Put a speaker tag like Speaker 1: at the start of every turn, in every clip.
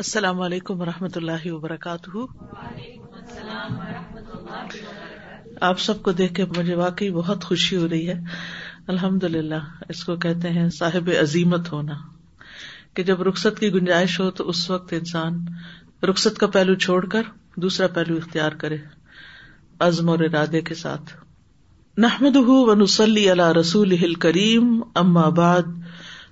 Speaker 1: السلام علیکم و رحمۃ اللہ وبرکاتہ آپ سب کو دیکھ کے مجھے واقعی بہت خوشی ہو رہی ہے الحمد للہ اس کو کہتے ہیں صاحب عظیمت ہونا کہ جب رخصت کی گنجائش ہو تو اس وقت انسان رخصت کا پہلو چھوڑ کر دوسرا پہلو اختیار کرے عزم اور ارادے کے ساتھ نحمد رسول
Speaker 2: ہل کریم اماب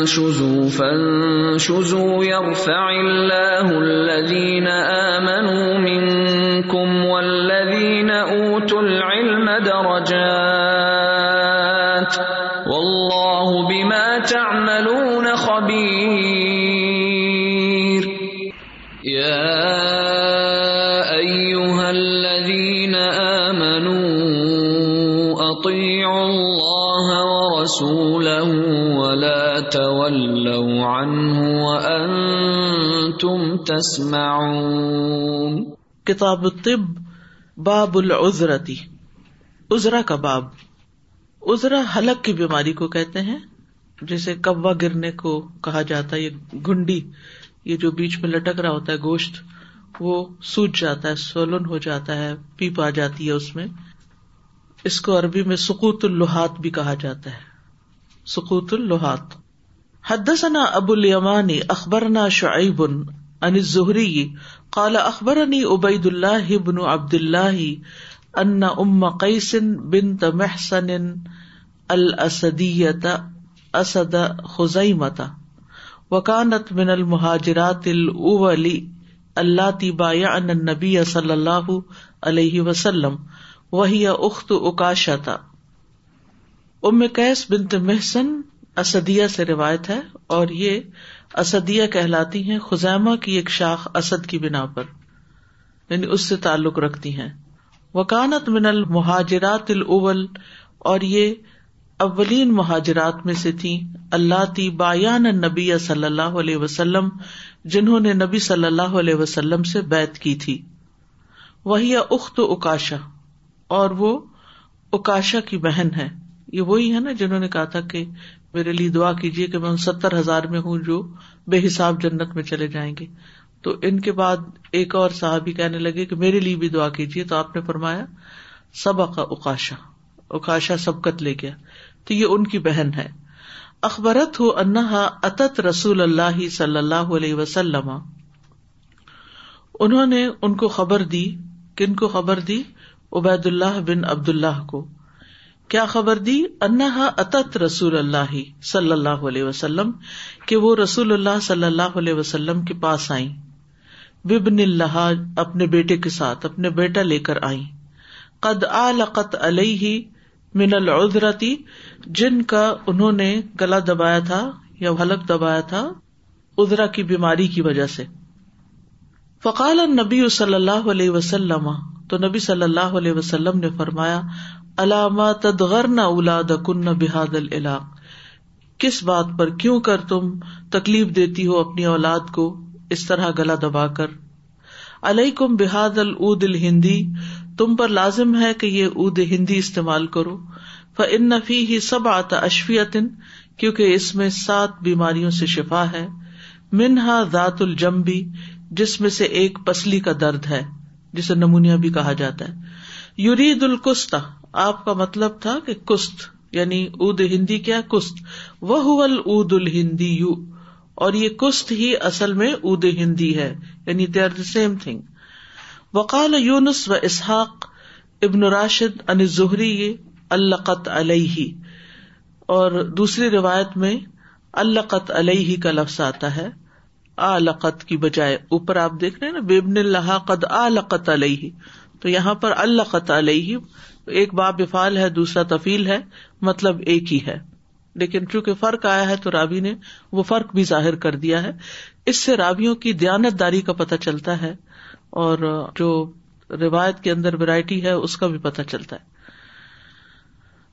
Speaker 2: أوتوا العلم درجات والله بما تعملون خبير يا أيها الذين آمنوا أطيعوا الله ورسوله تسمعون
Speaker 1: کتاب الطب باب العذرتی عذرا کا باب عذرا حلق کی بیماری کو کہتے ہیں جیسے کوا گرنے کو کہا جاتا ہے یہ گنڈی یہ جو بیچ میں لٹک رہا ہوتا ہے گوشت وہ سوج جاتا ہے سولن ہو جاتا ہے پیپ آ جاتی ہے اس میں اس کو عربی میں سکوت اللحات بھی کہا جاتا ہے سکوت اللحات حدثنا ابو الیمانی اخبرنا شعیب ان الزہری قال اخبرني عبید اللہ بن عبد اللہ ان ام قیس بنت محسن الاسدیت اسد خزیمت وکانت من المہاجرات الاولی اللاتي بايعن النبي صلی اللہ علیہ وسلم وهي اخت اکاشتا ام قیس بنت محسن اسدیا سے روایت ہے اور یہ اسدیا کہلاتی ہیں خزیمہ کی ایک شاخ اسد کی بنا پر یعنی اس سے تعلق رکھتی ہیں وکانت من المہاجرات الاول اور یہ اولین مہاجرات میں سے تھی اللہ تی بایان نبی صلی اللہ علیہ وسلم جنہوں نے نبی صلی اللہ علیہ وسلم سے بیت کی تھی وہی اخت اکاشا اور وہ اکاشا کی بہن ہے یہ وہی ہے نا جنہوں نے کہا تھا کہ میرے لیے دعا کیجیے کہ میں ان ستر ہزار میں ہوں جو بے حساب جنت میں چلے جائیں گے تو ان کے بعد ایک اور صاحب کہنے لگے کہ میرے لیے بھی دعا کیجیے تو آپ نے فرمایا سبق اکاشا اکاشا سبکت لے گیا تو یہ ان کی بہن ہے اخبرت ہو انہا اتت رسول اللہ صلی اللہ علیہ وسلم انہوں نے ان کو خبر دی کن کو خبر دی عبید اللہ بن عبد اللہ کو کیا خبر دی انہا اتت رسول اللہ صلی اللہ علیہ وسلم کہ وہ رسول اللہ صلی اللہ علیہ وسلم کے پاس آئی ببن اللہ اپنے بیٹے کے ساتھ اپنے بیٹا لے کر آئی قد علیہ من العذرتی جن کا انہوں نے گلا دبایا تھا یا حلق دبایا تھا ادرا کی بیماری کی وجہ سے فقال نبی صلی اللہ علیہ وسلم تو نبی صلی اللہ علیہ وسلم نے فرمایا اولاد کن بحاد العلاق کس بات پر کیوں کر تم تکلیف دیتی ہو اپنی اولاد کو اس طرح گلا دبا کر علیہ کم بحاد الہندی تم پر لازم ہے کہ یہ اد ہندی استعمال کرو ان نفی ہی سب آتا اشفیتن کیونکہ اس میں سات بیماریوں سے شفا ہے منہا ذات الجمبی جس میں سے ایک پسلی کا درد ہے جسے نمونیا بھی کہا جاتا ہے یورید القستہ آپ کا مطلب تھا کہ کست یعنی اد ہندی کیا کست وہ اد الہندی یو اور یہ کست ہی اصل میں اد ہندی ہے یعنی they are the same thing وقال یونس و اسحاق ابن راشد ان زہری القت علیہ اور دوسری روایت میں القت علیہ کا لفظ آتا ہے لقت کی بجائے اوپر آپ دیکھ رہے ہیں بےبن علیہ تو یہاں پر القت علیہ ایک باب بفال ہے دوسرا تفیل ہے مطلب ایک ہی ہے لیکن چونکہ فرق آیا ہے تو رابی نے وہ فرق بھی ظاہر کر دیا ہے اس سے رابیوں کی دیانت داری کا پتہ چلتا ہے اور جو روایت کے اندر ویرائٹی ہے اس کا بھی پتہ چلتا ہے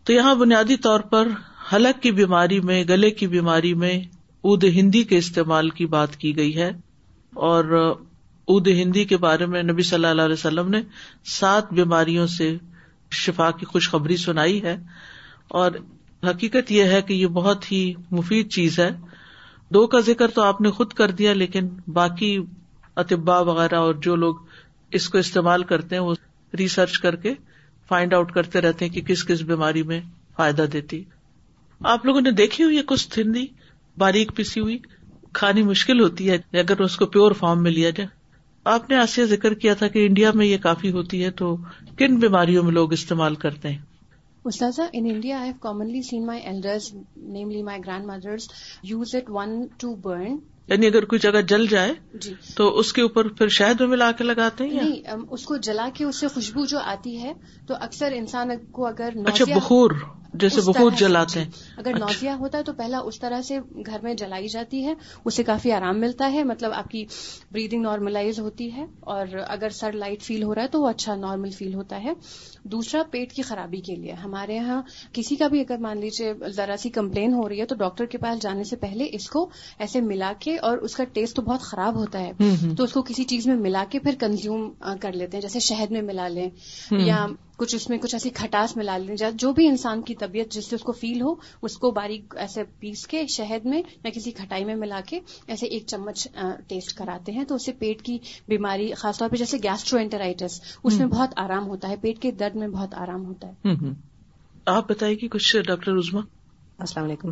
Speaker 1: تو یہاں بنیادی طور پر حلق کی بیماری میں گلے کی بیماری میں اد ہندی کے استعمال کی بات کی گئی ہے اور اد ہندی کے بارے میں نبی صلی اللہ علیہ وسلم نے سات بیماریوں سے شفا کی خوشخبری سنائی ہے اور حقیقت یہ ہے کہ یہ بہت ہی مفید چیز ہے دو کا ذکر تو آپ نے خود کر دیا لیکن باقی اتبا وغیرہ اور جو لوگ اس کو استعمال کرتے ہیں وہ ریسرچ کر کے فائنڈ آؤٹ کرتے رہتے ہیں کہ کس کس بیماری میں فائدہ دیتی آپ لوگوں نے دیکھی ہوئی کچھ تھندی باریک پیسی ہوئی کھانی مشکل ہوتی ہے اگر اس کو پیور فارم میں لیا جائے آپ نے آسیہ ذکر کیا تھا کہ انڈیا میں یہ کافی ہوتی ہے تو کن بیماریوں میں لوگ استعمال کرتے ہیں
Speaker 3: in India I have commonly seen my elders namely my grandmothers use it onto burn
Speaker 1: یعنی اگر کوئی جگہ جل جائے
Speaker 3: جی۔
Speaker 1: تو اس کے اوپر پھر شہد میں ملا کے لگاتے ہیں
Speaker 3: نہیں اس کو جلا کے اس سے خوشبو جو آتی ہے تو اکثر انسان کو اگر
Speaker 1: اچھا بخور جیسے
Speaker 3: وہ
Speaker 1: جلاتے ہیں
Speaker 3: اگر
Speaker 1: اچھا۔
Speaker 3: نوزیا ہوتا ہے تو پہلا اس طرح سے گھر میں جلائی جاتی ہے اس سے کافی آرام ملتا ہے مطلب آپ کی بریدنگ نارملائز ہوتی ہے اور اگر سر لائٹ فیل ہو رہا ہے تو وہ اچھا نارمل فیل ہوتا ہے دوسرا پیٹ کی خرابی کے لیے ہمارے یہاں کسی کا بھی اگر مان لیجیے ذرا سی کمپلین ہو رہی ہے تو ڈاکٹر کے پاس جانے سے پہلے اس کو ایسے ملا کے اور اس کا ٹیسٹ تو بہت خراب ہوتا ہے تو اس کو کسی چیز میں ملا کے پھر کنزیوم کر لیتے ہیں جیسے شہد میں ملا لیں یا کچھ اس میں کچھ ایسی کھٹاس ملا جائے جو بھی انسان کی طبیعت جس سے اس کو فیل ہو اس کو باریک ایسے پیس کے شہد میں یا کسی کھٹائی میں ملا کے ایسے ایک چمچ ٹیسٹ کراتے ہیں تو اس سے پیٹ کی بیماری خاص طور پہ جیسے گیسٹرو انٹرائٹس اس میں بہت آرام ہوتا ہے پیٹ کے درد میں بہت آرام ہوتا ہے
Speaker 1: آپ بتائیے کہ کچھ ڈاکٹر
Speaker 4: علیکم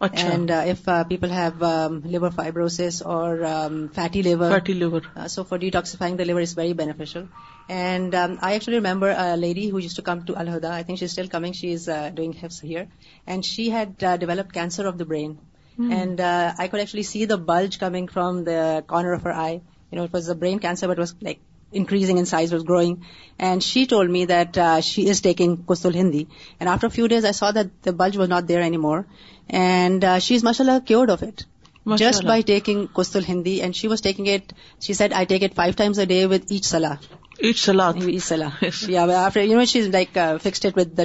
Speaker 1: Achha.
Speaker 4: And uh, if uh, people have um, liver fibrosis or um, fatty liver. Uh, so for detoxifying the liver is very beneficial. And um, I actually remember a lady who used to come to Al-Huda. I think she's still coming. She is doing HIFs here. And she had developed cancer of the brain. Mm. And I could actually see the bulge coming from the corner of her eye. You know, it was a brain cancer, but it was like increasing in size was growing and she told me that she is taking کستل Hindi and after few days I
Speaker 1: saw
Speaker 4: that the bulge was not there any more and she is مارشا Allah cured of it just by taking کتل Hindi
Speaker 1: and she
Speaker 4: was taking
Speaker 1: it
Speaker 4: it she said I take five times a day with each سلا سلا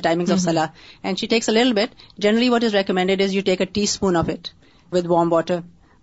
Speaker 4: timing of and she takes Lal but generally what is recommended is you take a teaspoon of it with warm water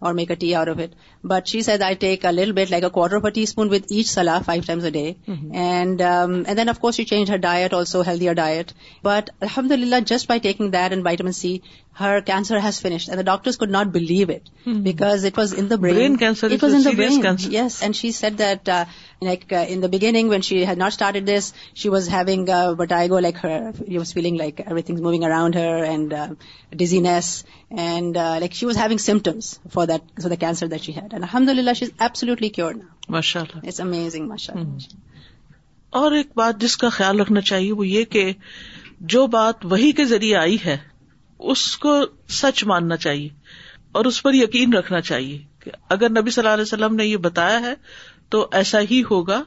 Speaker 4: or make a tea are of it But she said I take a little bit, like a quarter of a teaspoon with each salah 5 times a day. Mm-hmm. Um, and then, of course, she changed her diet also, healthier diet. But alhamdulillah, just by taking that and vitamin C, her cancer has finished. And the doctors could not believe it mm-hmm. because it was in the brain.
Speaker 1: Brain cancer.
Speaker 4: It was in the brain.
Speaker 1: Cancer.
Speaker 4: Yes. And she said that uh, uh, in the beginning when she had not started this, she was having vertigo, uh, like her, she was feeling like everything's moving around her and dizziness. And like she was having symptoms for the cancer that she had. And الحمد للہ ماشاء
Speaker 1: ماشاء اللہ
Speaker 4: اللہ amazing
Speaker 1: اور ایک بات جس کا خیال رکھنا چاہیے وہ یہ کہ جو بات وہی کے ذریعے آئی ہے اس کو سچ ماننا چاہیے اور اس پر یقین رکھنا چاہیے کہ اگر نبی صلی اللہ علیہ وسلم نے یہ بتایا ہے تو ایسا ہی ہوگا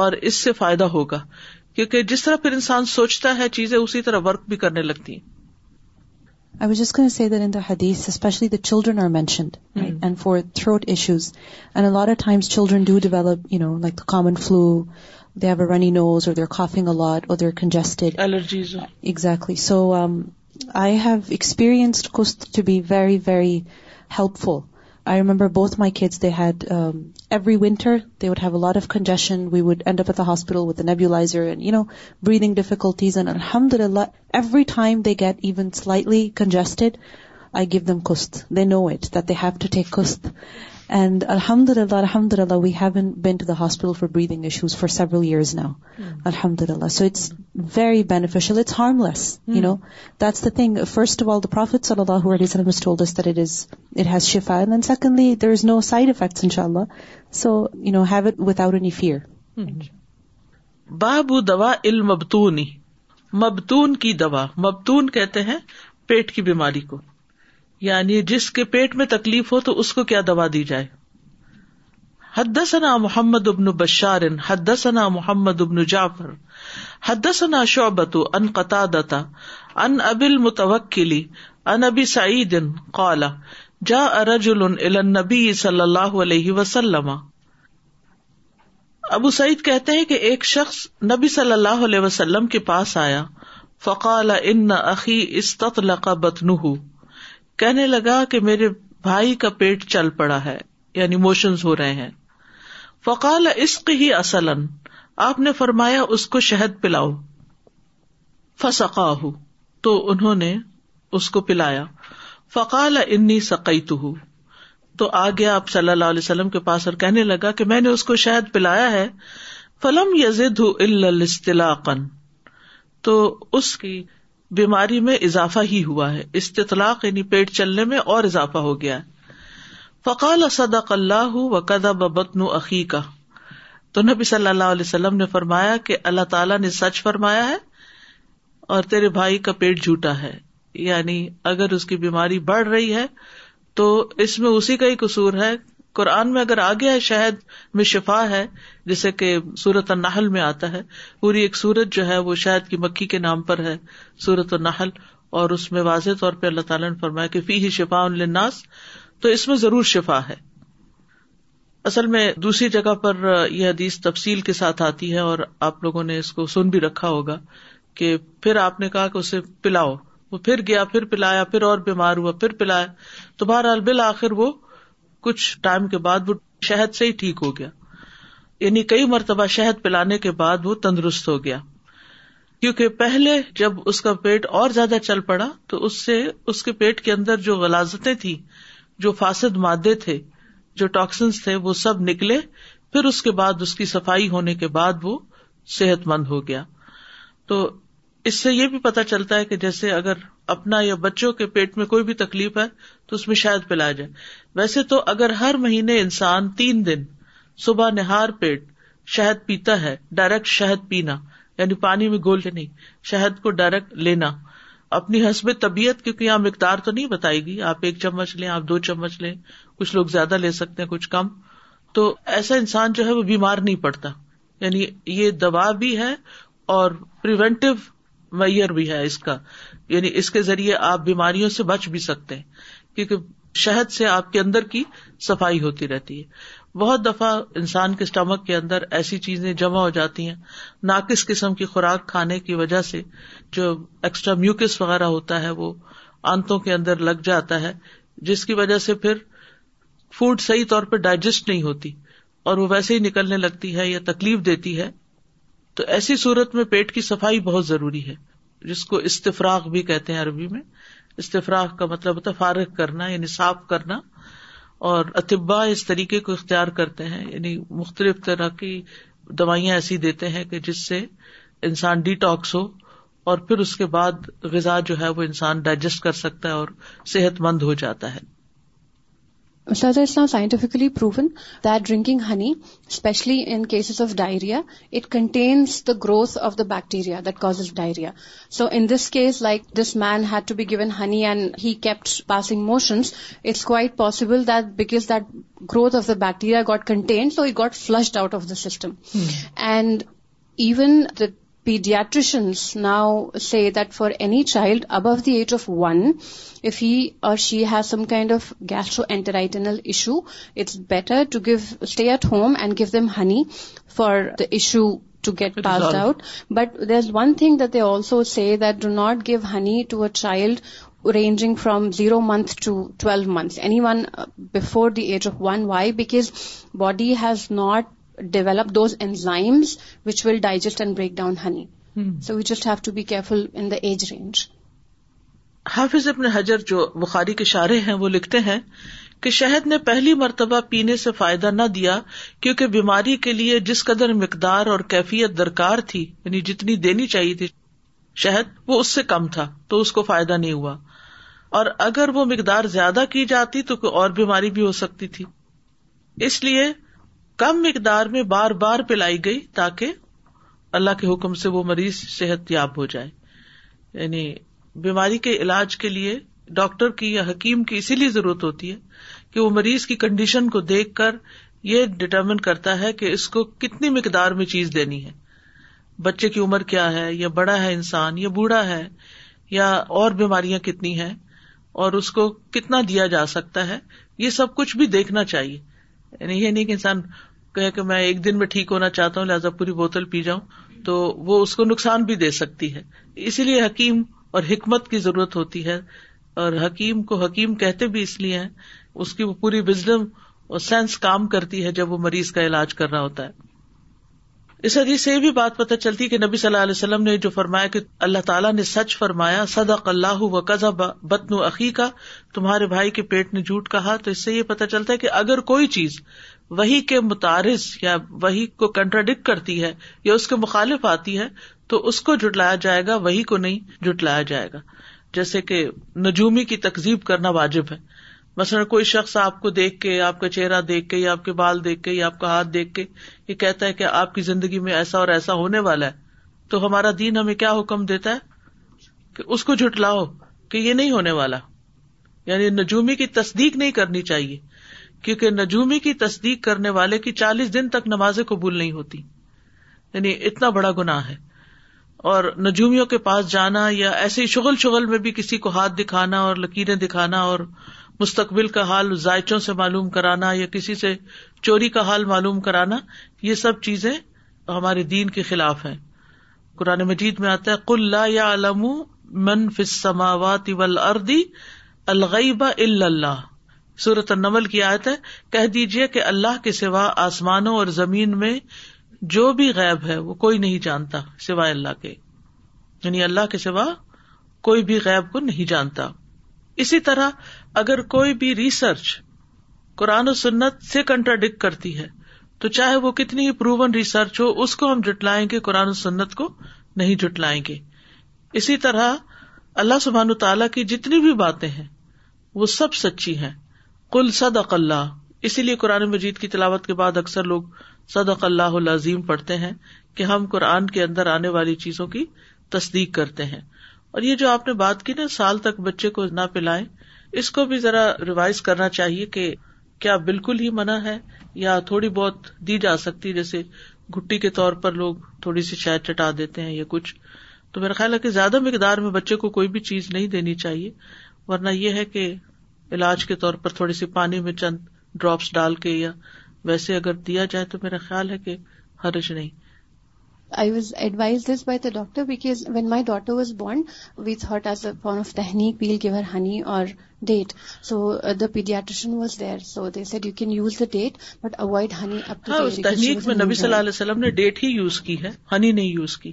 Speaker 1: اور اس سے فائدہ ہوگا کیونکہ جس طرح پھر انسان سوچتا ہے چیزیں اسی طرح ورک بھی کرنے لگتی ہیں
Speaker 5: children are mentioned and for throat issues and اٹمس children do develop like common flu runny nose اور I remember both my they had every winter they would have a lot of congestion we would end up hospital with nebuliser and you know breathing difficulties and الحمد للہ every time they get even slightly congested I give them cause they know it that they have to take کس
Speaker 1: باب دوا مبتون کی دوا مبتون کہتے ہیں پیٹ کی بیماری کو یعنی جس کے پیٹ میں تکلیف ہو تو اس کو کیا دوا دی جائے حد محمد ابن حد محمد ابن حد ابی سعید قال جا ارج البی صلی اللہ علیہ وسلم ابو سعید کہتے ہیں کہ ایک شخص نبی صلی اللہ علیہ وسلم کے پاس آیا فقال ان اخی استطلق بطنه کہنے لگا کہ میرے بھائی کا پیٹ چل پڑا ہے یعنی موشن ہو رہے ہیں فقال عشق ہی آپ نے فرمایا اس کو شہد پلاؤ فسقا تو انہوں نے اس کو پلایا فقال انی سقیت ہوں تو گیا آپ صلی اللہ علیہ وسلم کے پاس اور کہنے لگا کہ میں نے اس کو شہد پلایا ہے فلم یزد ہوں اللہ تو اس کی بیماری میں اضافہ ہی ہوا ہے استطلاق یعنی پیٹ چلنے میں اور اضافہ ہو گیا فقال اللہ و قدا بتن عقی کا تو نبی صلی اللہ علیہ وسلم نے فرمایا کہ اللہ تعالیٰ نے سچ فرمایا ہے اور تیرے بھائی کا پیٹ جھوٹا ہے یعنی اگر اس کی بیماری بڑھ رہی ہے تو اس میں اسی کا ہی قصور ہے قرآن میں اگر آگے ہے شہد میں شفا ہے جیسے کہ سورت اور ناہل میں آتا ہے پوری ایک سورت جو ہے وہ شہد کی مکھی کے نام پر ہے سورت اور ناہل اور اس میں واضح طور پہ اللہ تعالیٰ نے فرمایا کہ فی ہی شفا الناس تو اس میں ضرور شفا ہے اصل میں دوسری جگہ پر یہ حدیث تفصیل کے ساتھ آتی ہے اور آپ لوگوں نے اس کو سن بھی رکھا ہوگا کہ پھر آپ نے کہا کہ اسے پلاؤ وہ پھر گیا پھر پلایا پھر اور بیمار ہوا پھر پلایا تو بہرحال بالآخر وہ کچھ ٹائم کے بعد وہ شہد سے ہی ٹھیک ہو گیا یعنی کئی مرتبہ شہد پلانے کے بعد وہ تندرست ہو گیا کیونکہ پہلے جب اس کا پیٹ اور زیادہ چل پڑا تو اس سے اس کے پیٹ کے اندر جو غلازتیں تھیں جو فاسد مادے تھے جو ٹاکسنس تھے وہ سب نکلے پھر اس کے بعد اس کی صفائی ہونے کے بعد وہ صحت مند ہو گیا تو اس سے یہ بھی پتا چلتا ہے کہ جیسے اگر اپنا یا بچوں کے پیٹ میں کوئی بھی تکلیف ہے تو اس میں شاید پلایا جائے ویسے تو اگر ہر مہینے انسان تین دن صبح نہار پیٹ شہد پیتا ہے ڈائریکٹ شہد پینا یعنی پانی میں گول نہیں شہد کو ڈائریکٹ لینا اپنی حسب طبیعت کیونکہ یہاں مقدار تو نہیں بتائے گی آپ ایک چمچ لیں آپ دو چمچ لیں کچھ لوگ زیادہ لے سکتے ہیں کچھ کم تو ایسا انسان جو ہے وہ بیمار نہیں پڑتا یعنی یہ دبا بھی ہے اور پریونٹیو میئر بھی ہے اس کا یعنی اس کے ذریعے آپ بیماریوں سے بچ بھی سکتے ہیں کیونکہ شہد سے آپ کے اندر کی صفائی ہوتی رہتی ہے بہت دفعہ انسان کے اسٹمک کے اندر ایسی چیزیں جمع ہو جاتی ہیں ناقص قسم کی خوراک کھانے کی وجہ سے جو ایکسٹرا میوکس وغیرہ ہوتا ہے وہ آنتوں کے اندر لگ جاتا ہے جس کی وجہ سے پھر فوڈ صحیح طور پہ ڈائجسٹ نہیں ہوتی اور وہ ویسے ہی نکلنے لگتی ہے یا تکلیف دیتی ہے تو ایسی صورت میں پیٹ کی صفائی بہت ضروری ہے جس کو استفراق بھی کہتے ہیں عربی میں استفراغ کا مطلب ہوتا ہے فارغ کرنا یعنی صاف کرنا اور اتبا اس طریقے کو اختیار کرتے ہیں یعنی مختلف طرح کی دوائیاں ایسی دیتے ہیں کہ جس سے انسان ڈی ٹاکس ہو اور پھر اس کے بعد غذا جو ہے وہ انسان ڈائجسٹ کر سکتا ہے اور صحت مند ہو جاتا ہے
Speaker 3: Sir, it's now scientifically proven that drinking honey, especially in cases of diarrhea, it contains the growth of the bacteria that causes diarrhea. So in this case, like this man had to be given honey and he kept passing motions, it's quite possible that because that growth of the bacteria got contained, so it got flushed out of the system. Hmm. And even the pediatricians now say that for any child above the age of 1, if he or she has some kind of gastrointestinal issue, it's better to stay at home and give them honey for the issue to get passed out. But there's one thing that they also say, that do not give honey to a child ranging from 0 months to 12 months. Anyone uh, before the age of 1, why? Because body has not
Speaker 1: حافظ اپنے حجر جو بخاری کے شارے ہیں وہ لکھتے ہیں کہ شہد نے پہلی مرتبہ پینے سے فائدہ نہ دیا کیونکہ بیماری کے لیے جس قدر مقدار اور کیفیت درکار تھی یعنی جتنی دینی چاہیے شہد وہ اس سے کم تھا تو اس کو فائدہ نہیں ہوا اور اگر وہ مقدار زیادہ کی جاتی تو کوئی اور بیماری بھی ہو سکتی تھی اس لیے کم مقدار میں بار بار پلائی گئی تاکہ اللہ کے حکم سے وہ مریض صحت یاب ہو جائے یعنی بیماری کے علاج کے لیے ڈاکٹر کی یا حکیم کی اسی لیے ضرورت ہوتی ہے کہ وہ مریض کی کنڈیشن کو دیکھ کر یہ ڈٹرمن کرتا ہے کہ اس کو کتنی مقدار میں چیز دینی ہے بچے کی عمر کیا ہے یا بڑا ہے انسان یا بوڑھا ہے یا اور بیماریاں کتنی ہیں اور اس کو کتنا دیا جا سکتا ہے یہ سب کچھ بھی دیکھنا چاہیے یعنی یہ نہیں کہ انسان کہ میں ایک دن میں ٹھیک ہونا چاہتا ہوں لہٰذا پوری بوتل پی جاؤں تو وہ اس کو نقصان بھی دے سکتی ہے اسی لیے حکیم اور حکمت کی ضرورت ہوتی ہے اور حکیم کو حکیم کہتے بھی اس لیے ہیں اس کی وہ پوری وزڈم اور سینس کام کرتی ہے جب وہ مریض کا علاج کر رہا ہوتا ہے اس حدیث سے یہ بھی بات پتہ چلتی کہ نبی صلی اللہ علیہ وسلم نے جو فرمایا کہ اللہ تعالیٰ نے سچ فرمایا صدق اللہ و قزب بتن و کا تمہارے بھائی کے پیٹ نے جھوٹ کہا تو اس سے یہ پتا چلتا ہے کہ اگر کوئی چیز وہی کے متعارض یا وہی کو کنٹراڈکٹ کرتی ہے یا اس کے مخالف آتی ہے تو اس کو جٹلایا جائے گا وہی کو نہیں جٹلایا جائے گا جیسے کہ نجومی کی تقزیب کرنا واجب ہے مثلاً کوئی شخص آپ کو دیکھ کے آپ کا چہرہ دیکھ کے یا آپ کے بال دیکھ کے یا آپ کا ہاتھ دیکھ کے یہ کہتا ہے کہ آپ کی زندگی میں ایسا اور ایسا ہونے والا ہے تو ہمارا دین ہمیں کیا حکم دیتا ہے کہ اس کو جھٹلاؤ کہ یہ نہیں ہونے والا یعنی نجومی کی تصدیق نہیں کرنی چاہیے کیونکہ نجومی کی تصدیق کرنے والے کی چالیس دن تک نماز قبول نہیں ہوتی یعنی اتنا بڑا گناہ ہے اور نجومیوں کے پاس جانا یا ایسے ہی شغل میں بھی کسی کو ہاتھ دکھانا اور لکیریں دکھانا اور مستقبل کا حال ذائچوں سے معلوم کرانا یا کسی سے چوری کا حال معلوم کرانا یہ سب چیزیں ہمارے دین کے خلاف ہیں قرآن مجید میں آتا ہے کل یا علم من اردی اللہ صورت النمل کی آیت ہے کہہ دیجیے کہ اللہ کے سوا آسمانوں اور زمین میں جو بھی غیب ہے وہ کوئی نہیں جانتا سوائے اللہ کے یعنی اللہ کے سوا کوئی بھی غیب کو نہیں جانتا اسی طرح اگر کوئی بھی ریسرچ قرآن و سنت سے کنٹراڈکٹ کرتی ہے تو چاہے وہ کتنی ہی پروون ریسرچ ہو اس کو ہم جٹلائیں گے قرآن و سنت کو نہیں جٹلائیں گے اسی طرح اللہ سبحان تعالیٰ کی جتنی بھی باتیں ہیں وہ سب سچی ہیں کل صدق اللہ اسی لیے قرآن مجید کی تلاوت کے بعد اکثر لوگ سد اق اللہ العظیم پڑھتے ہیں کہ ہم قرآن کے اندر آنے والی چیزوں کی تصدیق کرتے ہیں اور یہ جو آپ نے بات کی نا سال تک بچے کو نہ پلائیں اس کو بھی ذرا ریوائز کرنا چاہیے کہ کیا بالکل ہی منع ہے یا تھوڑی بہت دی جا سکتی جیسے گٹی کے طور پر لوگ تھوڑی سی شاید چٹا دیتے ہیں یا کچھ تو میرا خیال ہے کہ زیادہ مقدار میں بچے کو کوئی بھی چیز نہیں دینی چاہیے ورنہ یہ ہے کہ علاج کے طور پر تھوڑے سی پانی میں چند ڈراپس ڈال کے یا ویسے اگر دیا جائے تو میرا خیال ہے کہ حرج نہیں
Speaker 3: I was advised this by the doctor because when my daughter was born we thought as form of تہنیک we'll give her honey or date so the paediatrician was there so they said you can use the date but
Speaker 1: avoid honey اپنی نبی صلی اللہ علیہ وسلم نے date ہی use کی ہے honey نہیں یوز کی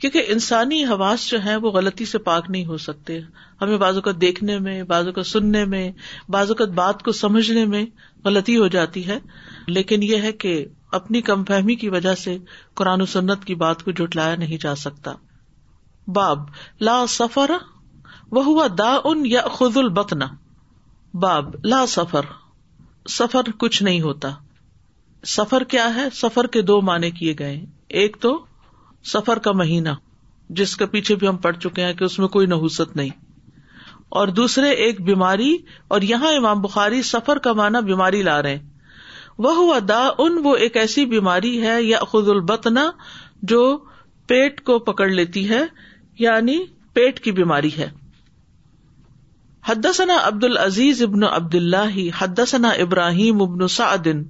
Speaker 1: کیونکہ انسانی حواس جو ہیں وہ غلطی سے پاک نہیں ہو سکتے ہمیں بازو کا دیکھنے میں بازو کا سننے میں بازو کا بات کو سمجھنے میں غلطی ہو جاتی ہے لیکن یہ ہے کہ اپنی کم فہمی کی وجہ سے قرآن و سنت کی بات کو جٹلایا نہیں جا سکتا باب لا سفر وہ ہوا دا ان یا خز البتنا باب لا سفر سفر کچھ نہیں ہوتا سفر کیا ہے سفر کے دو معنی کیے گئے ایک تو سفر کا مہینہ جس کے پیچھے بھی ہم پڑ چکے ہیں کہ اس میں کوئی نحوست نہیں اور دوسرے ایک بیماری اور یہاں امام بخاری سفر کا معنی بیماری لا رہے وہ وہ ان ایک ایسی بیماری ہے یا خد البتنا جو پیٹ کو پکڑ لیتی ہے یعنی پیٹ کی بیماری ہے حدسنا عبد العزیز ابن عبد اللہ حدسنا ابراہیم ابن سعدین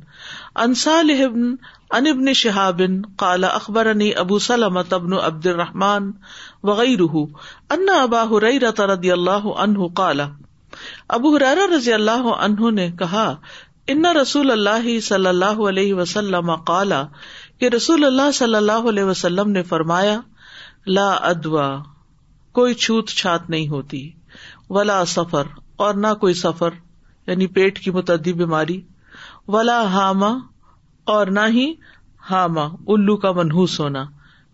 Speaker 1: انصال ابن ان ابن شہاب کالا اخبر انی ابو سلم ابن عبد الرحمان وغیرہ ان ابا ہرئی رتا رضی اللہ عنہ کالا ابو ہرارا رضی اللہ عنہ نے کہا ان رسول اللہ صلی اللہ علیہ وسلم کالا کہ رسول اللہ صلی اللہ علیہ وسلم نے فرمایا لا ادوا کوئی چھوت چھات نہیں ہوتی ولا سفر اور نہ کوئی سفر یعنی پیٹ کی متعدی بیماری ولا ہاما اور نہ ہی ہاما الو کا منہوس ہونا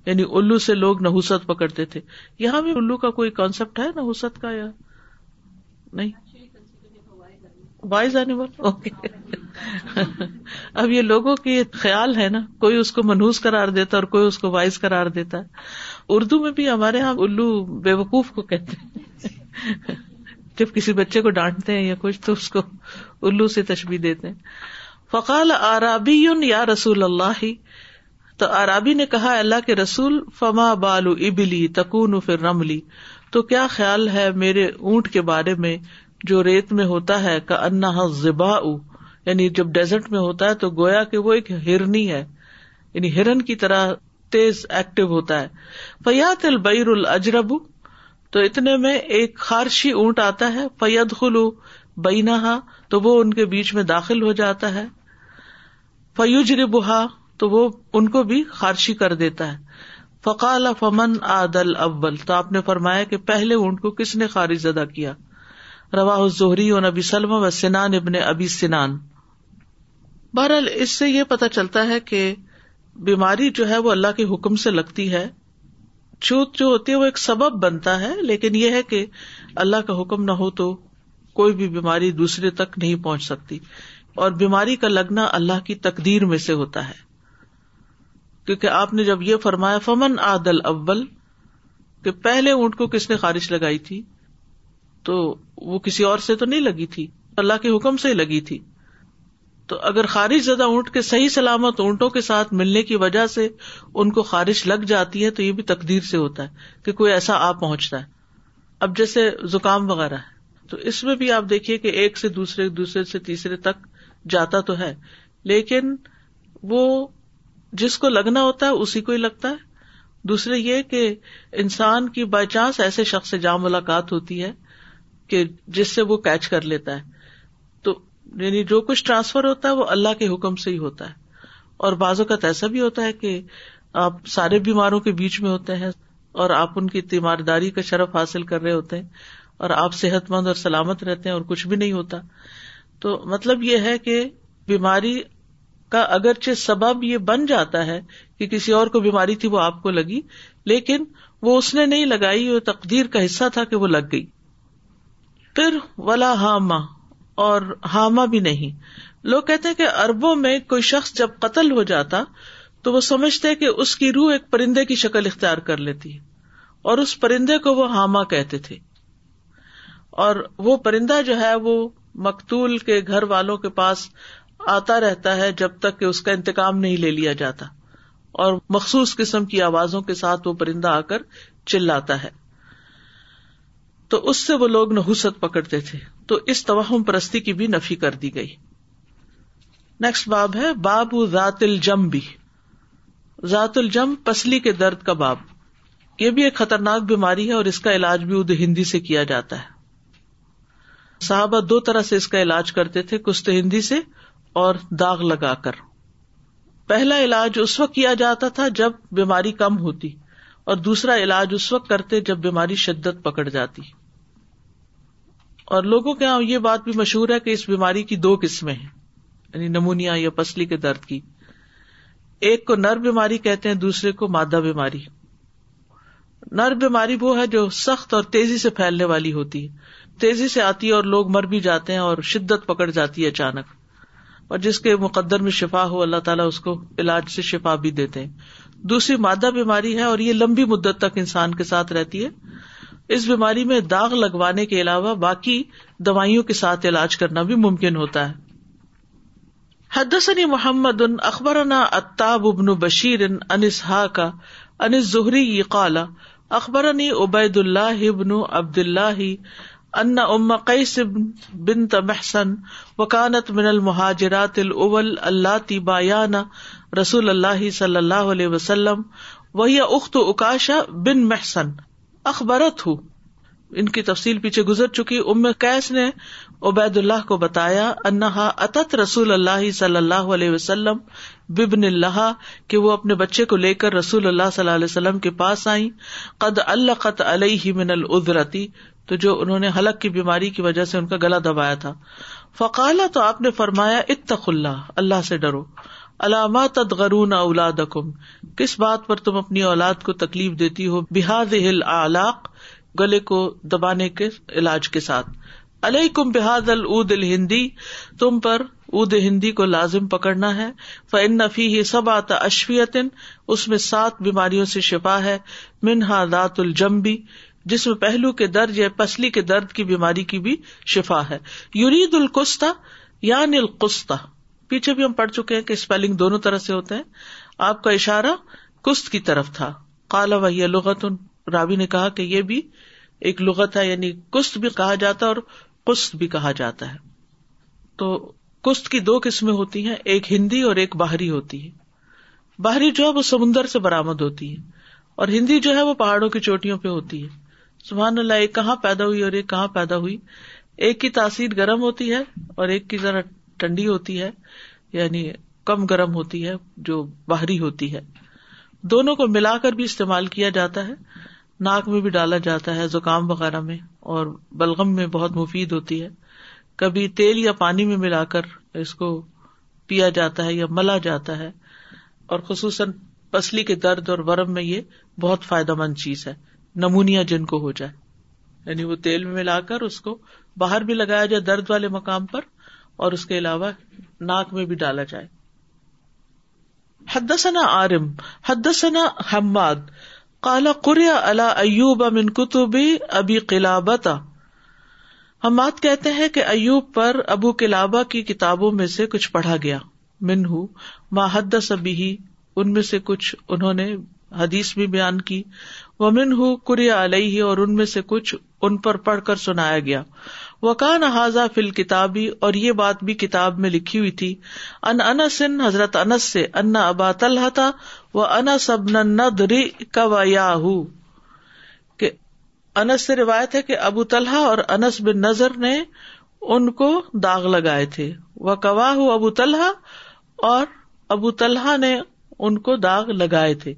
Speaker 1: یعنی الو سے لوگ نحوست پکڑتے تھے یہاں بھی الو کا کوئی کانسیپٹ ہے کا یا نہیں وائز نہ اب یہ لوگوں کی خیال ہے نا کوئی اس کو منہوس کرار دیتا اور کوئی اس کو وائز کرار دیتا ہے اردو میں بھی ہمارے یہاں الو وقوف کو کہتے ہیں جب کسی بچے کو ڈانٹتے ہیں یا کچھ تو اس کو الو سے تشبیح دیتے ہیں فقال آرابی یا رسول اللہ تو آرابی نے کہا اللہ کے رسول فما بالو ابلی تکون فر رملی تو کیا خیال ہے میرے اونٹ کے بارے میں جو ریت میں ہوتا ہے کا زبا ذبا یعنی جب ڈیزرٹ میں ہوتا ہے تو گویا کہ وہ ایک ہرنی ہے یعنی ہرن کی طرح تیز ایکٹیو ہوتا ہے فیات البیر الجرب تو اتنے میں ایک خارشی اونٹ آتا ہے فید خلو بینا تو وہ ان کے بیچ میں داخل ہو جاتا ہے فیوج بہا تو وہ ان کو بھی خارشی کر دیتا ہے فقال عدل ابل تو آپ نے فرمایا کہ پہلے اونٹ کو کس نے خارج ادا کیا روا زہری سلم و سنان ابن ابی سنان بہرحال اس سے یہ پتا چلتا ہے کہ بیماری جو ہے وہ اللہ کے حکم سے لگتی ہے چھوت جو ہوتی ہے وہ ایک سبب بنتا ہے لیکن یہ ہے کہ اللہ کا حکم نہ ہو تو کوئی بھی بیماری دوسرے تک نہیں پہنچ سکتی اور بیماری کا لگنا اللہ کی تقدیر میں سے ہوتا ہے کیونکہ آپ نے جب یہ فرمایا فمن عادل اول کہ پہلے اونٹ کو کس نے خارش لگائی تھی تو وہ کسی اور سے تو نہیں لگی تھی اللہ کے حکم سے ہی لگی تھی تو اگر خارش زدہ اونٹ کے صحیح سلامت اونٹوں کے ساتھ ملنے کی وجہ سے ان کو خارش لگ جاتی ہے تو یہ بھی تقدیر سے ہوتا ہے کہ کوئی ایسا آ پہنچتا ہے اب جیسے زکام وغیرہ ہے تو اس میں بھی آپ دیکھیے کہ ایک سے دوسرے دوسرے سے تیسرے تک جاتا تو ہے لیکن وہ جس کو لگنا ہوتا ہے اسی کو ہی لگتا ہے دوسرے یہ کہ انسان کی بائی چانس ایسے شخص سے جام ملاقات ہوتی ہے کہ جس سے وہ کیچ کر لیتا ہے تو یعنی جو کچھ ٹرانسفر ہوتا ہے وہ اللہ کے حکم سے ہی ہوتا ہے اور بعض اوقات ایسا بھی ہوتا ہے کہ آپ سارے بیماروں کے بیچ میں ہوتے ہیں اور آپ ان کی تیمارداری کا شرف حاصل کر رہے ہوتے ہیں اور آپ صحت مند اور سلامت رہتے ہیں اور کچھ بھی نہیں ہوتا تو مطلب یہ ہے کہ بیماری کا اگرچہ سبب یہ بن جاتا ہے کہ کسی اور کو بیماری تھی وہ آپ کو لگی لیکن وہ اس نے نہیں لگائی وہ تقدیر کا حصہ تھا کہ وہ لگ گئی پھر ولا ہاما اور ہاما بھی نہیں لوگ کہتے ہیں کہ اربوں میں کوئی شخص جب قتل ہو جاتا تو وہ سمجھتے کہ اس کی روح ایک پرندے کی شکل اختیار کر لیتی اور اس پرندے کو وہ ہاما کہتے تھے اور وہ پرندہ جو ہے وہ مقتول کے گھر والوں کے پاس آتا رہتا ہے جب تک کہ اس کا انتقام نہیں لے لیا جاتا اور مخصوص قسم کی آوازوں کے ساتھ وہ پرندہ آ کر چلاتا ہے تو اس سے وہ لوگ نحوست پکڑتے تھے تو اس توہم پرستی کی بھی نفی کر دی گئی نیکسٹ باب ہے باب ذات الجم بھی ذات الجم پسلی کے درد کا باب یہ بھی ایک خطرناک بیماری ہے اور اس کا علاج بھی اد ہندی سے کیا جاتا ہے صحابہ دو طرح سے اس کا علاج کرتے تھے کشت ہندی سے اور داغ لگا کر پہلا علاج اس وقت کیا جاتا تھا جب بیماری کم ہوتی اور دوسرا علاج اس وقت کرتے جب بیماری شدت پکڑ جاتی اور لوگوں کے یہاں یہ بات بھی مشہور ہے کہ اس بیماری کی دو قسمیں ہیں یعنی نمونیا یا پسلی کے درد کی ایک کو نر بیماری کہتے ہیں دوسرے کو مادہ بیماری نر بیماری وہ ہے جو سخت اور تیزی سے پھیلنے والی ہوتی ہے تیزی سے آتی ہے اور لوگ مر بھی جاتے ہیں اور شدت پکڑ جاتی ہے اچانک اور جس کے مقدر میں شفا ہو اللہ تعالیٰ اس کو علاج سے شفا بھی دیتے ہیں دوسری مادہ بیماری ہے اور یہ لمبی مدت تک انسان کے ساتھ رہتی ہے اس بیماری میں داغ لگوانے کے علاوہ باقی دوائیوں کے ساتھ علاج کرنا بھی ممکن ہوتا ہے حدسنی محمد ان اکبر اتاب ابن ان انس انس زہری قال اخبر عبید اللہ ابن عبد اللہ ام قیس بن تحسن وکانت من المہاجرات الاول اللہ تبا رسول اللہ صلی اللہ علیہ وسلم وہی اخت اکاشا بن محسن اخبارت ہو ان کی تفصیل پیچھے گزر چکی ام قیس نے عبید اللہ کو بتایا انہا اتت رسول اللہ صلی اللہ علیہ وسلم ببن اللہ کہ وہ اپنے بچے کو لے کر رسول اللہ صلی اللہ علیہ وسلم کے پاس آئی قد القت علیہ من العدرتی تو جو انہوں نے حلق کی بیماری کی وجہ سے ان کا گلا دبایا تھا فقالا تو آپ نے فرمایا اتخ اللہ اللہ سے ڈرو علامہ کس بات پر تم اپنی اولاد کو تکلیف دیتی ہو بحاد ہل آلاق گلے کو دبانے کے علاج کے ساتھ کم بحاد الہندی تم پر اد ہندی کو لازم پکڑنا ہے فن نفی سب آتا اشفیتن اس میں سات بیماریوں سے شفا ہے منہا دات الجمبی جس میں پہلو کے درد یا پسلی کے درد کی بیماری کی بھی شفا ہے یورید القستہ یا یعنی نل پیچھے بھی ہم پڑھ چکے ہیں کہ اسپیلنگ دونوں طرح سے ہوتے ہیں آپ کا اشارہ کست کی طرف تھا کالا لغت راوی نے کہا کہ یہ بھی ایک لغت ہے یعنی کست بھی کہا جاتا ہے اور کست بھی کہا جاتا ہے تو کست کی دو قسمیں ہوتی ہیں ایک ہندی اور ایک باہری ہوتی ہے باہری جو ہے وہ سمندر سے برامد ہوتی ہے اور ہندی جو ہے وہ پہاڑوں کی چوٹیوں پہ ہوتی ہے سبحان اللہ ایک کہاں پیدا ہوئی اور ایک کہاں پیدا ہوئی ایک کی تاثیر گرم ہوتی ہے اور ایک کی ذرا ٹھنڈی ہوتی ہے یعنی کم گرم ہوتی ہے جو باہری ہوتی ہے دونوں کو ملا کر بھی استعمال کیا جاتا ہے ناک میں بھی ڈالا جاتا ہے زکام وغیرہ میں اور بلغم میں بہت مفید ہوتی ہے کبھی تیل یا پانی میں ملا کر اس کو پیا جاتا ہے یا ملا جاتا ہے اور خصوصاً پسلی کے درد اور ورم میں یہ بہت فائدہ مند چیز ہے نمونیا جن کو ہو جائے یعنی وہ تیل میں ملا کر اس کو باہر بھی لگایا جائے درد والے مقام پر اور اس کے علاوہ ناک میں بھی ڈالا جائے حماد کالا کتب ابی قلابتا حماد کہتے ہیں کہ ایوب پر ابو قلابا کی کتابوں میں سے کچھ پڑھا گیا منہ ما حدس ابی ان میں سے کچھ انہوں نے حدیث بھی بیان کی وہ منہ کوریا علیہ اور ان میں سے کچھ ان پر پڑھ کر سنایا گیا وہ کا فل کتابی اور یہ بات بھی کتاب میں لکھی ہوئی تھی ان انس حضرت انس سے انا ابا طلحہ تھا وہ انس سے روایت ہے کہ ابو تلح اور انس بن نظر نے ان کو داغ لگائے تھے وہ کواہ ابو طلحہ اور ابو طلحہ نے ان کو داغ لگائے تھے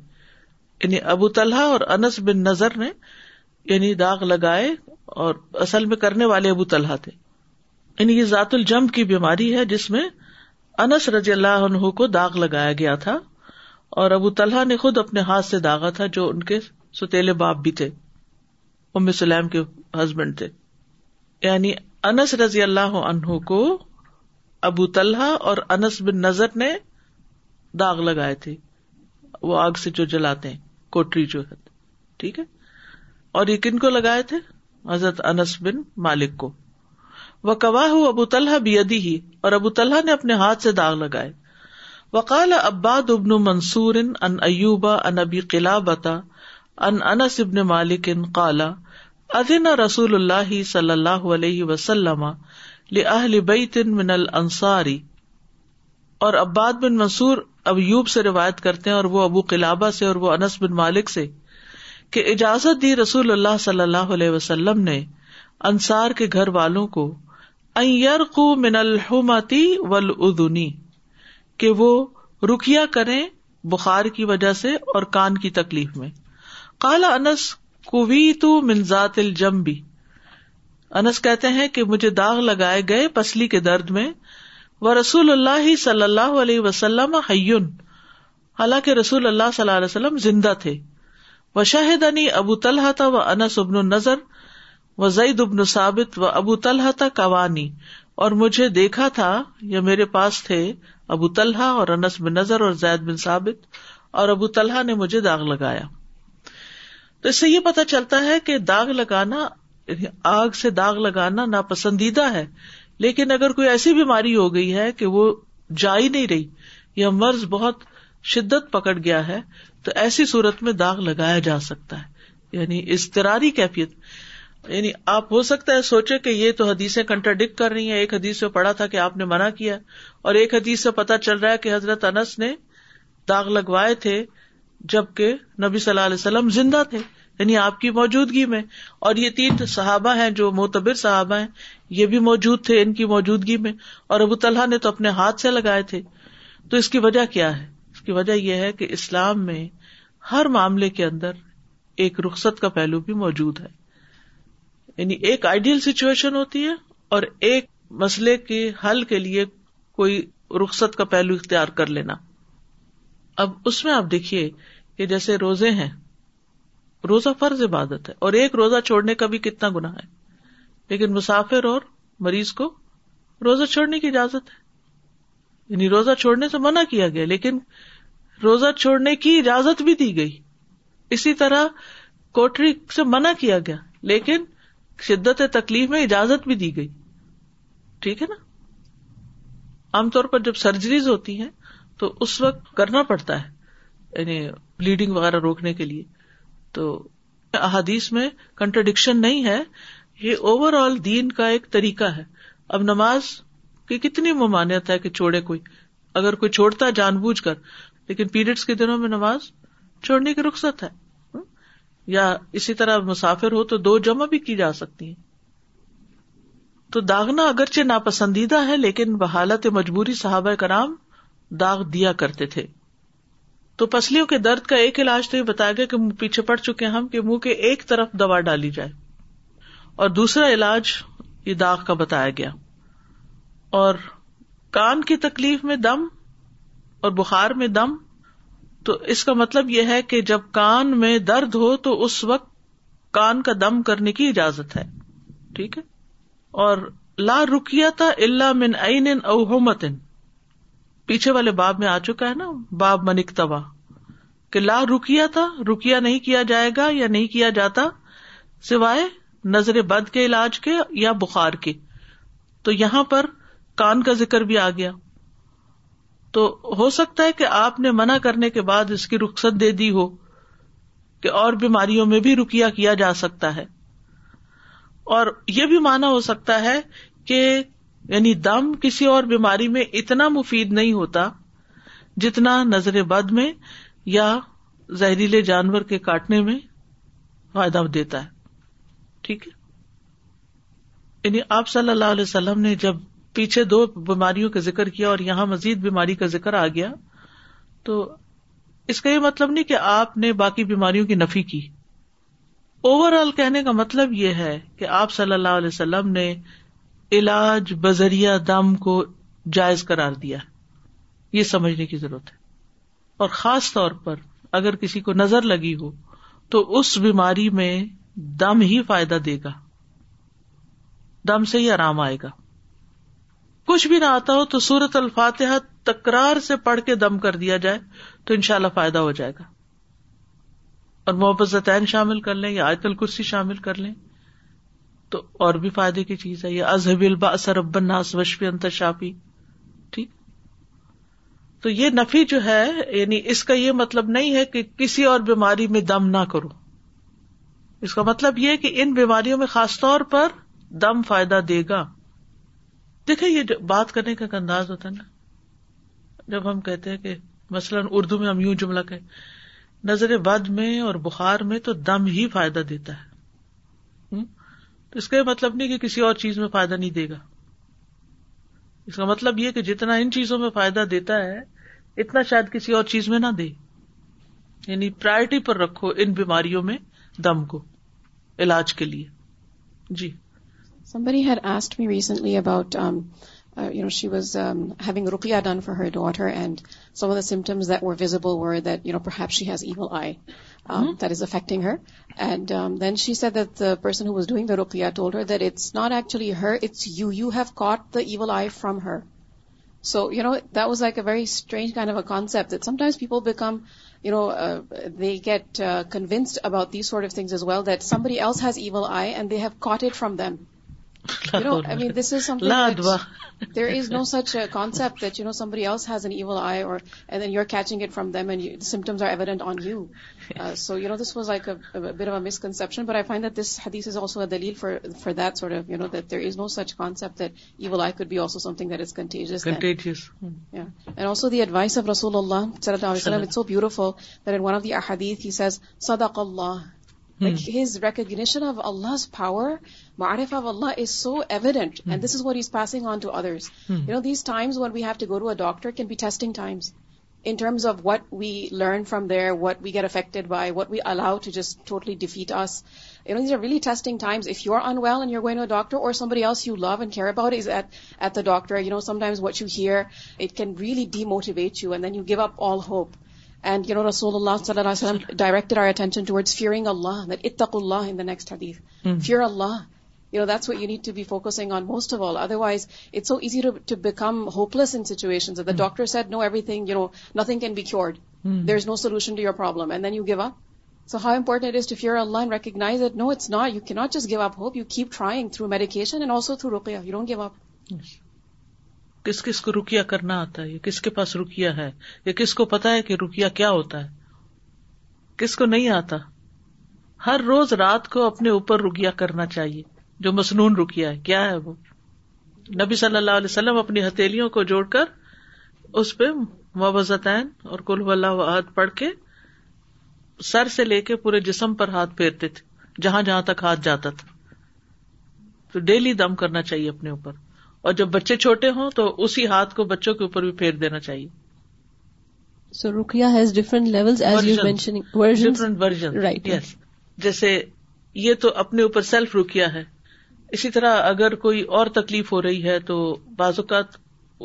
Speaker 1: یعنی ابو طلحہ اور انس بن نظر نے یعنی داغ لگائے اور اصل میں کرنے والے ابو طلحہ تھے یعنی یہ ذات الجم کی بیماری ہے جس میں انس رضی اللہ عنہ کو داغ لگایا گیا تھا اور ابو طلحہ نے خود اپنے ہاتھ سے داغا تھا جو ان کے ستیلے باپ بھی تھے ام سلیم کے ہسبینڈ تھے یعنی انس رضی اللہ عنہ کو ابو طلحہ اور انس بن نظر نے داغ لگائے تھے وہ آگ سے جو جلاتے ہیں کوٹری جو ہے ٹھیک ہے اور یہ کن کو لگائے تھے حضرت انس بن مالک کو وہ ابو ہی اور ابو تلح نے اپنے ہاتھ سے داغ لگائے ابن منصور ان ایوبا ان ابی قلعہ ان انس ابن مالک ان کالا رسول اللہ صلی اللہ علیہ وسلم الانصاری اور اباد بن منصور اب یوب سے روایت کرتے ہیں اور وہ ابو قلابہ سے اور وہ انس بن مالک سے کہ اجازت دی رسول اللہ صلی اللہ علیہ وسلم نے انصار کے گھر والوں کو من کہ وہ رکیا کریں بخار کی وجہ سے اور کان کی تکلیف میں کالا انس کو منزات انس کہتے ہیں کہ مجھے داغ لگائے گئے پسلی کے درد میں و رسول اللہ صلی اللہ علیہ وسلم حالانکہ رسول اللہ صلی اللہ علیہ وسلم زندہ تھے و شاہد عنی ابو طلحہ تھا و انس ابن النظر و زعید ابن ثابت و ابو طلحہ تھا قوانی اور مجھے دیکھا تھا یا میرے پاس تھے ابو طلحہ اور انس بن نظر اور زید بن ثابت اور ابو طلحہ نے مجھے داغ لگایا تو اس سے یہ پتا چلتا ہے کہ داغ لگانا یعنی آگ سے داغ لگانا ناپسندیدہ ہے لیکن اگر کوئی ایسی بیماری ہو گئی ہے کہ وہ جا ہی نہیں رہی یا مرض بہت شدت پکڑ گیا ہے تو ایسی صورت میں داغ لگایا جا سکتا ہے یعنی استراری کیفیت یعنی آپ ہو سکتا ہے سوچے کہ یہ تو حدیث کنٹرڈکٹ کر رہی ہیں ایک حدیث سے پڑا تھا کہ آپ نے منع کیا اور ایک حدیث سے پتا چل رہا ہے کہ حضرت انس نے داغ لگوائے تھے جبکہ نبی صلی اللہ علیہ وسلم زندہ تھے یعنی آپ کی موجودگی میں اور یہ تین صحابہ ہیں جو معتبر صحابہ ہیں یہ بھی موجود تھے ان کی موجودگی میں اور ابو طلحہ نے تو اپنے ہاتھ سے لگائے تھے تو اس کی وجہ کیا ہے اس کی وجہ یہ ہے کہ اسلام میں ہر معاملے کے اندر ایک رخصت کا پہلو بھی موجود ہے یعنی ایک آئیڈیل سچویشن ہوتی ہے اور ایک مسئلے کے حل کے لیے کوئی رخصت کا پہلو اختیار کر لینا اب اس میں آپ دیکھیے کہ جیسے روزے ہیں روزہ فرض عبادت ہے اور ایک روزہ چھوڑنے کا بھی کتنا گنا ہے لیکن مسافر اور مریض کو روزہ چھوڑنے کی اجازت ہے یعنی روزہ چھوڑنے سے منع کیا گیا لیکن روزہ چھوڑنے کی اجازت بھی دی گئی اسی طرح کوٹری سے منع کیا گیا لیکن شدت تکلیف میں اجازت بھی دی گئی ٹھیک ہے نا عام طور پر جب سرجریز ہوتی ہیں تو اس وقت کرنا پڑتا ہے یعنی بلیڈنگ وغیرہ روکنے کے لیے تو احادیث میں کنٹرڈکشن نہیں ہے یہ اوور آل دین کا ایک طریقہ ہے اب نماز کی کتنی ممانعت ہے کہ چھوڑے کوئی اگر کوئی چھوڑتا جان بوجھ کر لیکن پیریڈس کے دنوں میں نماز چھوڑنے کی رخصت ہے یا اسی طرح مسافر ہو تو دو جمع بھی کی جا سکتی ہیں تو داغنا اگرچہ ناپسندیدہ ہے لیکن بحالت مجبوری صحابہ کرام داغ دیا کرتے تھے تو پسلیوں کے درد کا ایک علاج تو یہ بتایا گیا کہ پیچھے پڑ چکے ہم کہ منہ کے ایک طرف دوا ڈالی جائے اور دوسرا علاج یہ داغ کا بتایا گیا اور کان کی تکلیف میں دم اور بخار میں دم تو اس کا مطلب یہ ہے کہ جب کان میں درد ہو تو اس وقت کان کا دم کرنے کی اجازت ہے ٹھیک ہے اور لا رکیتا اللہ من اوہمتن پیچھے والے باب میں آ چکا ہے نا باب منکتوا کہ لا رکیا تھا رکیا نہیں کیا جائے گا یا نہیں کیا جاتا سوائے نظر بد کے علاج کے یا بخار کے تو یہاں پر کان کا ذکر بھی آ گیا تو ہو سکتا ہے کہ آپ نے منع کرنے کے بعد اس کی رخصت دے دی ہو کہ اور بیماریوں میں بھی رکیا کیا جا سکتا ہے اور یہ بھی مانا ہو سکتا ہے کہ یعنی دم کسی اور بیماری میں اتنا مفید نہیں ہوتا جتنا نظر بد میں یا زہریلے جانور کے کاٹنے میں فائدہ دیتا ہے ٹھیک ہے یعنی آپ صلی اللہ علیہ وسلم نے جب پیچھے دو بیماریوں کا ذکر کیا اور یہاں مزید بیماری کا ذکر آ گیا تو اس کا یہ مطلب نہیں کہ آپ نے باقی بیماریوں کی نفی کی اوور آل کہنے کا مطلب یہ ہے کہ آپ صلی اللہ علیہ وسلم نے علاج بذریعہ دم کو جائز قرار دیا یہ سمجھنے کی ضرورت ہے اور خاص طور پر اگر کسی کو نظر لگی ہو تو اس بیماری میں دم ہی فائدہ دے گا دم سے ہی آرام آئے گا کچھ بھی نہ آتا ہو تو سورت الفاتحہ تکرار سے پڑھ کے دم کر دیا جائے تو ان شاء اللہ فائدہ ہو جائے گا اور محبت زطین شامل کر لیں یا آیت الکرسی شامل کر لیں تو اور بھی فائدے کی چیز ہے یہ البا اثر رب ناس وشفی انتشا ٹھیک تو یہ نفی جو ہے یعنی اس کا یہ مطلب نہیں ہے کہ کسی اور بیماری میں دم نہ کرو اس کا مطلب یہ کہ ان بیماریوں میں خاص طور پر دم فائدہ دے گا دیکھے یہ جو بات کرنے کا انداز ہوتا ہے نا جب ہم کہتے ہیں کہ مثلاً اردو میں ہم یوں جملہ کہ نظر بد میں اور بخار میں تو دم ہی فائدہ دیتا ہے تو اس کا یہ مطلب نہیں کہ کسی اور چیز میں فائدہ نہیں دے گا اس کا مطلب یہ کہ جتنا ان چیزوں میں فائدہ دیتا ہے اتنا شاید کسی اور چیز میں نہ دے یعنی پرائرٹی پر رکھو ان بیماریوں میں دم کو علاج کے لیے جی
Speaker 3: ہر about Uh, she was um, having ruqya done for her daughter, and some of the symptoms that were visible were that, perhaps she has evil eye um, mm-hmm. that is affecting her. And um, then she said that the person who was doing the ruqya told her that it's not actually her, it's you. You have caught the evil eye from her. So, that was like a very strange kind of a concept, that sometimes people become, uh, they get uh, convinced about these sort of things as well, that somebody else has evil eye and they have caught it from them. There is no such concept you know some verse I then you are کیرام them symptoms on you so no this was like there is no such conceptual of the حدیث Hmm. Like his recognition of Allah's power, ma'arifah of Allah is so evident. And hmm. this is what he's passing on to others. Hmm. You know, these times when we have to go to a doctor can be testing times in terms of what we learn from there, what we get affected by, what we allow to just totally defeat us. You know, these are really testing times. If you're unwell and you're going to a doctor, or somebody else you love and care about is at the doctor, you know, sometimes what you hear, it can really demotivate you, and then you give up all hope. You know رسول اللہ you need to be focusing on most of all otherwise it's so easy to hopeless in situations doctor said no everything you know nothing can be cured there is no solution to your problem then you give up so how important to fear Allah and recognise no it's not you up hope you keep trying through medication you don't give up
Speaker 1: کس کس کو رکیا کرنا آتا ہے یا کس کے پاس رکیا ہے یا کس کو پتا ہے کہ رکیا کیا ہوتا ہے کس کو نہیں آتا ہر روز رات کو اپنے اوپر رکیا کرنا چاہیے جو مصنون رکیا ہے کیا ہے وہ نبی صلی اللہ علیہ وسلم اپنی ہتھیلیوں کو جوڑ کر اس پہ موزتین اور کل اللہ عہد پڑھ کے سر سے لے کے پورے جسم پر ہاتھ پھیرتے تھے جہاں جہاں تک ہاتھ جاتا تھا تو ڈیلی دم کرنا چاہیے اپنے اوپر اور جب بچے چھوٹے ہوں تو اسی ہاتھ کو بچوں کے اوپر بھی پھیر دینا چاہیے
Speaker 6: سو رکیا
Speaker 1: یس جیسے یہ تو اپنے اوپر سیلف رکیا ہے اسی طرح اگر کوئی اور تکلیف ہو رہی ہے تو بعض اوقات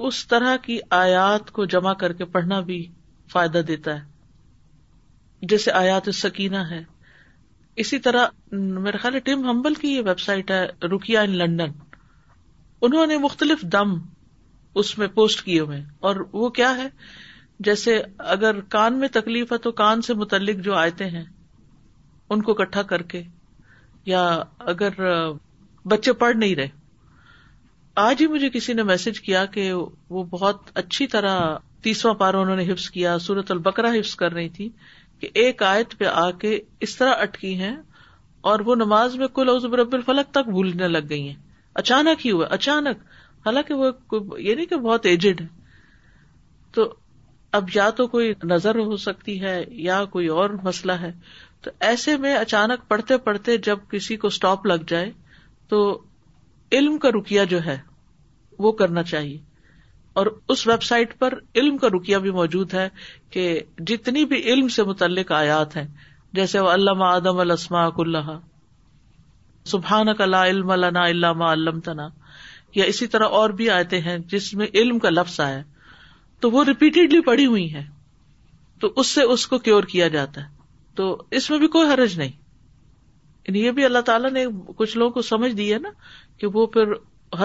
Speaker 1: اس طرح کی آیات کو جمع کر کے پڑھنا بھی فائدہ دیتا ہے جیسے آیات سکینہ ہے اسی طرح میرے خیال ہے ٹیم ہمبل کی یہ ویب سائٹ ہے روکیا ان لنڈن انہوں نے مختلف دم اس میں پوسٹ کیے ہوئے اور وہ کیا ہے جیسے اگر کان میں تکلیف ہے تو کان سے متعلق جو آئے ہیں ان کو اکٹھا کر کے یا اگر بچے پڑھ نہیں رہے آج ہی مجھے کسی نے میسج کیا کہ وہ بہت اچھی طرح تیسواں پارا انہوں نے حفظ کیا سورت البکرا حفظ کر رہی تھی کہ ایک آیت پہ آ کے اس طرح اٹکی ہیں اور وہ نماز میں کل عزب رب الفلق تک بھولنے لگ گئی ہیں اچانک ہی ہوا اچانک حالانکہ وہ یہ نہیں کہ بہت ایجڈ ہے تو اب یا تو کوئی نظر ہو سکتی ہے یا کوئی اور مسئلہ ہے تو ایسے میں اچانک پڑھتے پڑھتے جب کسی کو اسٹاپ لگ جائے تو علم کا رکیا جو ہے وہ کرنا چاہیے اور اس ویب سائٹ پر علم کا رکیا بھی موجود ہے کہ جتنی بھی علم سے متعلق آیات ہیں جیسے وہ علامہ آدم السما اک اللہ سبحان کا لا علم لنا علامہ علم تنا یا اسی طرح اور بھی آئے ہیں جس میں علم کا لفظ آیا تو وہ ریپیٹیڈلی پڑی ہوئی ہیں تو اس سے اس کو کیور کیا جاتا ہے تو اس میں بھی کوئی حرج نہیں یعنی یہ بھی اللہ تعالیٰ نے کچھ لوگوں کو سمجھ دی ہے نا کہ وہ پھر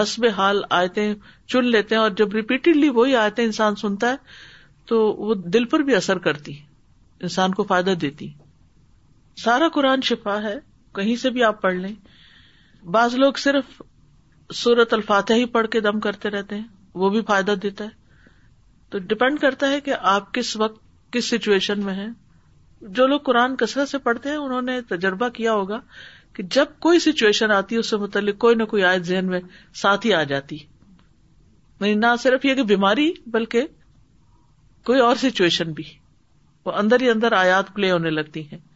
Speaker 1: حسب حال آئے چن لیتے ہیں اور جب ریپیٹیڈلی وہی آئے انسان سنتا ہے تو وہ دل پر بھی اثر کرتی انسان کو فائدہ دیتی سارا قرآن شفا ہے کہیں سے بھی آپ پڑھ لیں بعض لوگ صرف سورت الفاتح ہی پڑھ کے دم کرتے رہتے ہیں وہ بھی فائدہ دیتا ہے تو ڈپینڈ کرتا ہے کہ آپ کس وقت کس سچویشن میں ہیں جو لوگ قرآن کثرت سے پڑھتے ہیں انہوں نے تجربہ کیا ہوگا کہ جب کوئی سچویشن آتی ہے اس سے متعلق کوئی نہ کوئی آئے ذہن میں ساتھ ہی آ جاتی نہیں یعنی نہ صرف یہ کہ بیماری بلکہ کوئی اور سچویشن بھی وہ اندر ہی اندر آیات پلے ہونے لگتی ہیں